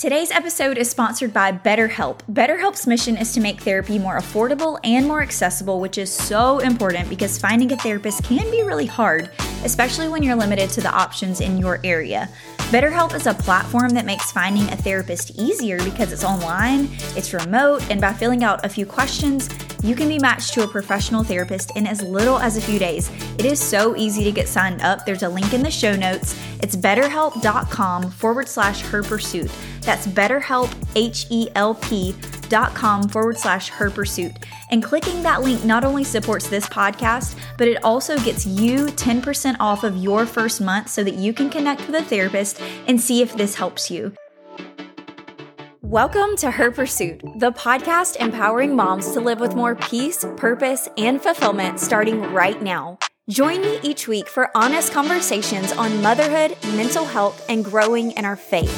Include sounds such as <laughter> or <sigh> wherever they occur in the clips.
Today's episode is sponsored by BetterHelp. BetterHelp's mission is to make therapy more affordable and more accessible, which is so important because finding a therapist can be really hard, especially when you're limited to the options in your area. BetterHelp is a platform that makes finding a therapist easier because it's online, it's remote, and by filling out a few questions, you can be matched to a professional therapist in as little as a few days. It is so easy to get signed up. There's a link in the show notes. It's betterhelp.com forward slash her pursuit. That's betterhelp, H E L P dot com forward slash her pursuit. And clicking that link not only supports this podcast, but it also gets you 10% off of your first month so that you can connect with a therapist and see if this helps you. Welcome to Her Pursuit, the podcast empowering moms to live with more peace, purpose, and fulfillment starting right now. Join me each week for honest conversations on motherhood, mental health, and growing in our faith.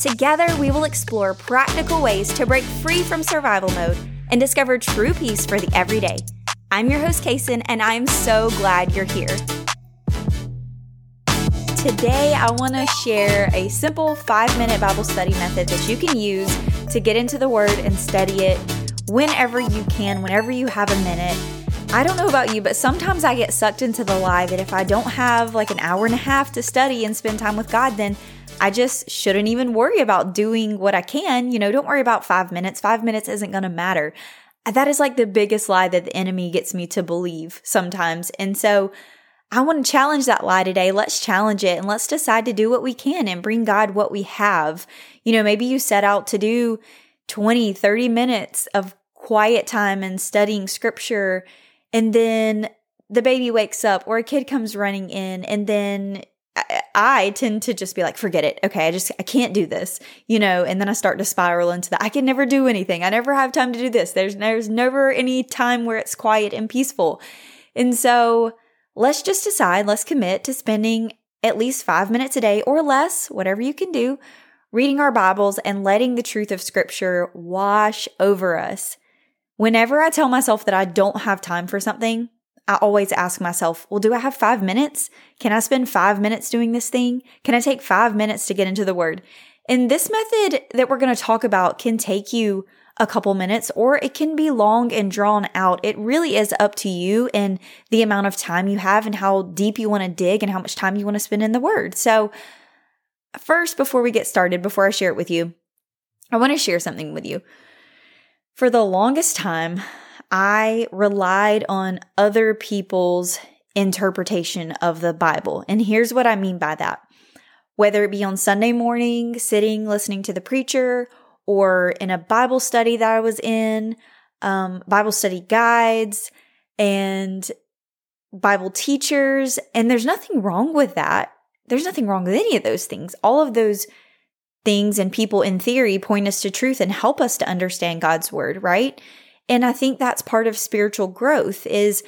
Together, we will explore practical ways to break free from survival mode and discover true peace for the everyday. I'm your host, Cason, and I'm so glad you're here. Today, I want to share a simple five minute Bible study method that you can use to get into the Word and study it whenever you can, whenever you have a minute. I don't know about you, but sometimes I get sucked into the lie that if I don't have like an hour and a half to study and spend time with God, then I just shouldn't even worry about doing what I can. You know, don't worry about five minutes. Five minutes isn't going to matter. That is like the biggest lie that the enemy gets me to believe sometimes. And so, I want to challenge that lie today. Let's challenge it and let's decide to do what we can and bring God what we have. You know, maybe you set out to do 20, 30 minutes of quiet time and studying scripture, and then the baby wakes up or a kid comes running in, and then I tend to just be like, forget it. Okay, I just I can't do this, you know. And then I start to spiral into that. I can never do anything. I never have time to do this. There's there's never any time where it's quiet and peaceful. And so let's just decide, let's commit to spending at least five minutes a day or less, whatever you can do, reading our Bibles and letting the truth of Scripture wash over us. Whenever I tell myself that I don't have time for something, I always ask myself, well, do I have five minutes? Can I spend five minutes doing this thing? Can I take five minutes to get into the Word? And this method that we're going to talk about can take you a couple minutes or it can be long and drawn out. It really is up to you and the amount of time you have and how deep you want to dig and how much time you want to spend in the word. So, first, before we get started, before I share it with you, I want to share something with you. For the longest time, I relied on other people's interpretation of the Bible. And here's what I mean by that. Whether it be on Sunday morning, sitting listening to the preacher, or in a Bible study that I was in, um, Bible study guides, and Bible teachers. And there's nothing wrong with that. There's nothing wrong with any of those things. All of those things and people in theory point us to truth and help us to understand God's word, right? And I think that's part of spiritual growth is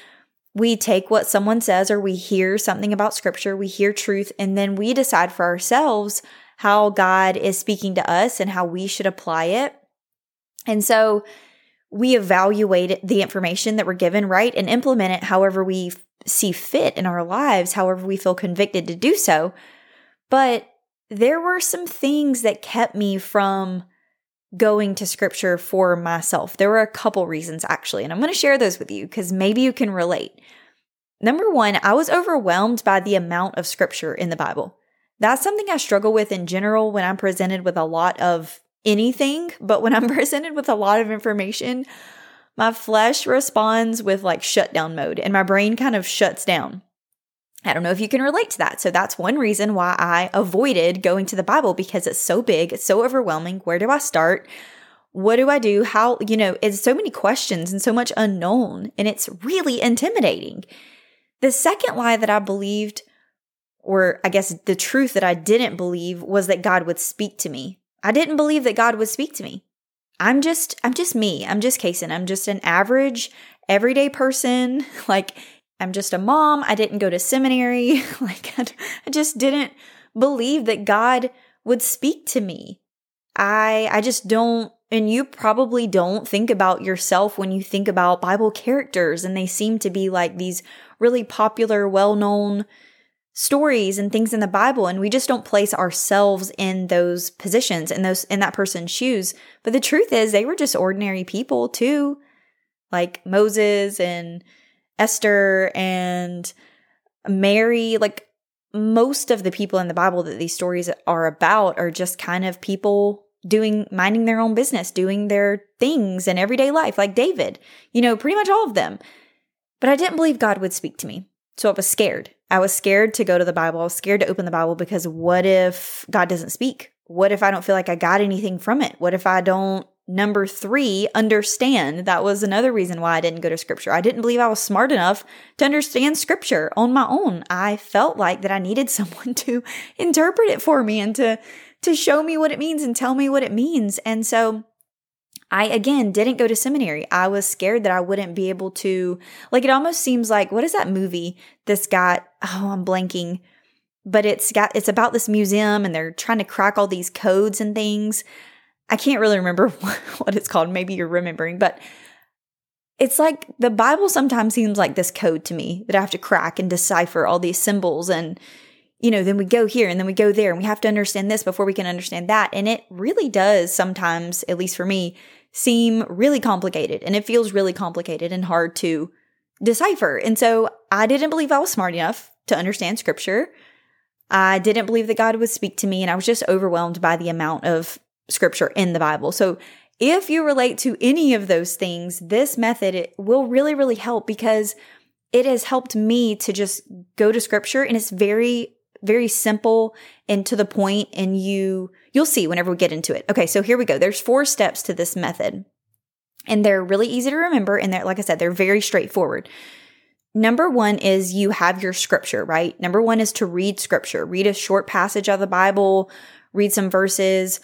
we take what someone says or we hear something about scripture, we hear truth, and then we decide for ourselves how God is speaking to us and how we should apply it. And so we evaluate the information that we're given, right? And implement it however we see fit in our lives, however we feel convicted to do so. But there were some things that kept me from going to scripture for myself. There were a couple reasons actually, and I'm going to share those with you because maybe you can relate. Number one, I was overwhelmed by the amount of scripture in the Bible. That's something I struggle with in general when I'm presented with a lot of anything, but when I'm <laughs> presented with a lot of information, my flesh responds with like shutdown mode and my brain kind of shuts down. I don't know if you can relate to that. So that's one reason why I avoided going to the Bible because it's so big, it's so overwhelming. Where do I start? What do I do? How, you know, it's so many questions and so much unknown, and it's really intimidating. The second lie that I believed or I guess the truth that I didn't believe was that God would speak to me. I didn't believe that God would speak to me. I'm just I'm just me. I'm just Cason. I'm just an average everyday person. <laughs> Like I'm just a mom. I didn't go to seminary. <laughs> like I just didn't believe that God would speak to me. I I just don't and you probably don't think about yourself when you think about Bible characters and they seem to be like these really popular, well-known stories and things in the Bible and we just don't place ourselves in those positions in those in that person's shoes. But the truth is they were just ordinary people too. Like Moses and Esther and Mary, like most of the people in the Bible that these stories are about are just kind of people doing minding their own business, doing their things in everyday life like David. You know, pretty much all of them. But I didn't believe God would speak to me. So I was scared. I was scared to go to the Bible. I was scared to open the Bible because what if God doesn't speak? What if I don't feel like I got anything from it? What if I don't, number three, understand? That was another reason why I didn't go to scripture. I didn't believe I was smart enough to understand scripture on my own. I felt like that I needed <laughs> someone to interpret it for me and to, to show me what it means and tell me what it means. And so I again didn't go to seminary. I was scared that I wouldn't be able to, like, it almost seems like, what is that movie? This got, oh, I'm blanking, but it's got, it's about this museum and they're trying to crack all these codes and things. I can't really remember <laughs> what it's called. Maybe you're remembering, but it's like the Bible sometimes seems like this code to me that I have to crack and decipher all these symbols and, you know, then we go here and then we go there and we have to understand this before we can understand that. And it really does sometimes, at least for me, seem really complicated and it feels really complicated and hard to decipher. And so I didn't believe I was smart enough to understand scripture. I didn't believe that God would speak to me and I was just overwhelmed by the amount of scripture in the Bible. So if you relate to any of those things, this method will really really help because it has helped me to just go to scripture and it's very very simple and to the point and you you'll see whenever we get into it. Okay, so here we go. There's four steps to this method. And they're really easy to remember and they're like I said, they're very straightforward. Number 1 is you have your scripture, right? Number 1 is to read scripture. Read a short passage of the Bible, read some verses,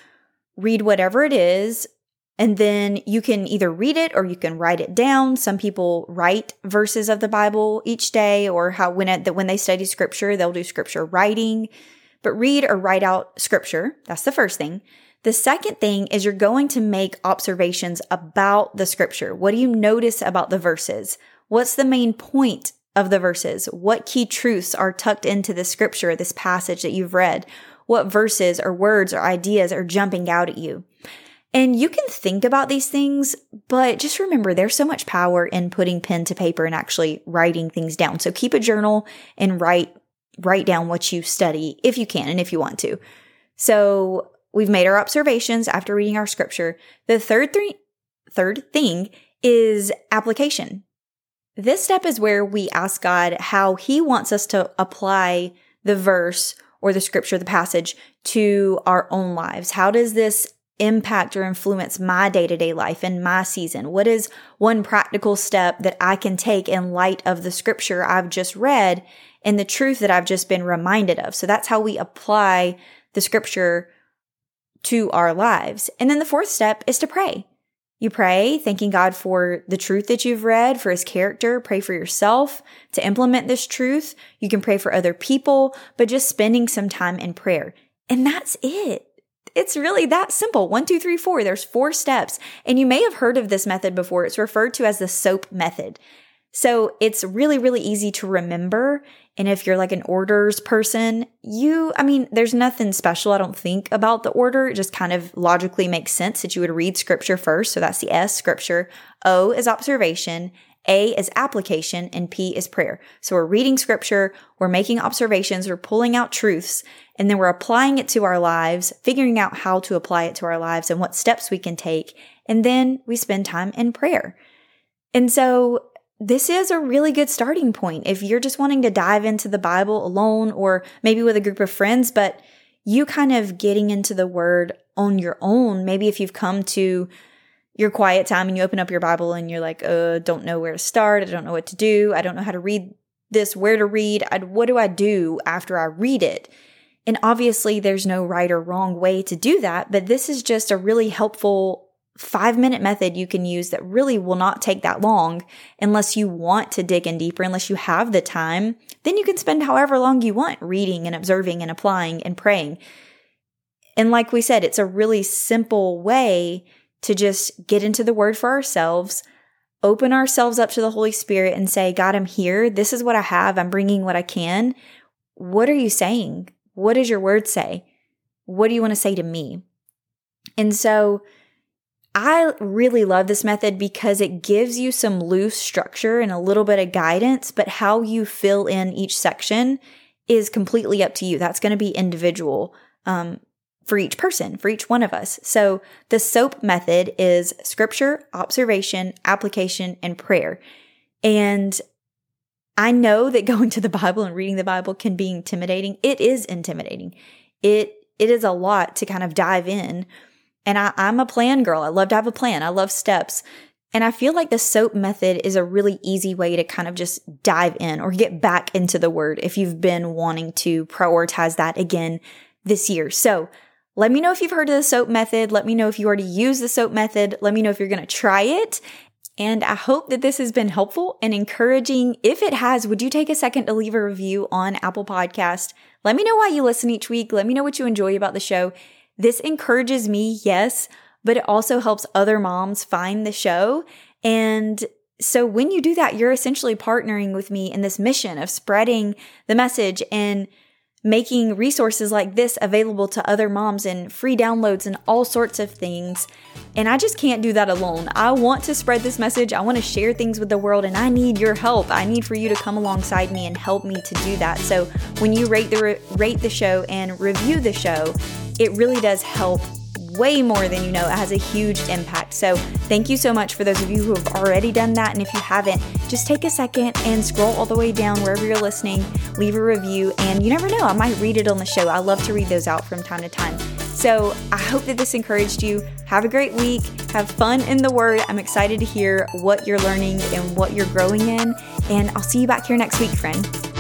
read whatever it is and then you can either read it or you can write it down. Some people write verses of the Bible each day or how when it, when they study scripture, they'll do scripture writing. But read or write out scripture. That's the first thing. The second thing is you're going to make observations about the scripture. What do you notice about the verses? What's the main point of the verses? What key truths are tucked into the scripture, this passage that you've read? What verses or words or ideas are jumping out at you? And you can think about these things, but just remember there's so much power in putting pen to paper and actually writing things down. So keep a journal and write write down what you study if you can and if you want to. So we've made our observations after reading our scripture. The third th- third thing is application. This step is where we ask God how he wants us to apply the verse or the scripture, the passage to our own lives. How does this impact or influence my day to day life and my season? What is one practical step that I can take in light of the scripture I've just read and the truth that I've just been reminded of? So that's how we apply the scripture to our lives. And then the fourth step is to pray. You pray, thanking God for the truth that you've read, for his character. Pray for yourself to implement this truth. You can pray for other people, but just spending some time in prayer. And that's it. It's really that simple. One, two, three, four. There's four steps. And you may have heard of this method before. It's referred to as the SOAP method. So it's really, really easy to remember. And if you're like an orders person, you, I mean, there's nothing special, I don't think, about the order. It just kind of logically makes sense that you would read scripture first. So that's the S, scripture. O is observation. A is application and P is prayer. So we're reading scripture, we're making observations, we're pulling out truths, and then we're applying it to our lives, figuring out how to apply it to our lives and what steps we can take. And then we spend time in prayer. And so this is a really good starting point if you're just wanting to dive into the Bible alone or maybe with a group of friends, but you kind of getting into the word on your own. Maybe if you've come to your quiet time and you open up your Bible and you're like, uh, don't know where to start. I don't know what to do. I don't know how to read this, where to read. I, what do I do after I read it? And obviously, there's no right or wrong way to do that, but this is just a really helpful five minute method you can use that really will not take that long unless you want to dig in deeper, unless you have the time. Then you can spend however long you want reading and observing and applying and praying. And like we said, it's a really simple way to just get into the word for ourselves, open ourselves up to the Holy Spirit and say, God, I'm here. This is what I have. I'm bringing what I can. what are you saying? What does your word say? What do you want to say to me? And so I really love this method because it gives you some loose structure and a little bit of guidance, but how you fill in each section is completely up to you. That's going to be individual um, for each person, for each one of us. So the SOAP method is scripture, observation, application, and prayer. And I know that <laughs> going to the Bible and reading the Bible can be intimidating. It is intimidating. It it is a lot to kind of dive in. And I, I'm a plan girl. I love to have a plan. I love steps. And I feel like the SOAP method is a really easy way to kind of just dive in or get back into the word if you've been wanting to prioritize that again this year. So let me know if you've heard of the SOAP method. Let me know if you already use the SOAP method. Let me know if you're going to try it. And I hope that this has been helpful and encouraging. If it has, would you take a second to leave a review on Apple Podcast? Let me know why you listen each week. Let me know what you enjoy about the show. This encourages me, yes, but it also helps other moms find the show. And so when you do that, you're essentially partnering with me in this mission of spreading the message and making resources like this available to other moms and free downloads and all sorts of things. And I just can't do that alone. I want to spread this message. I want to share things with the world and I need your help. I need for you to come alongside me and help me to do that. So when you rate the rate the show and review the show, it really does help way more than you know. It has a huge impact. So, thank you so much for those of you who have already done that. And if you haven't, just take a second and scroll all the way down wherever you're listening, leave a review, and you never know, I might read it on the show. I love to read those out from time to time. So, I hope that this encouraged you. Have a great week. Have fun in the Word. I'm excited to hear what you're learning and what you're growing in. And I'll see you back here next week, friend.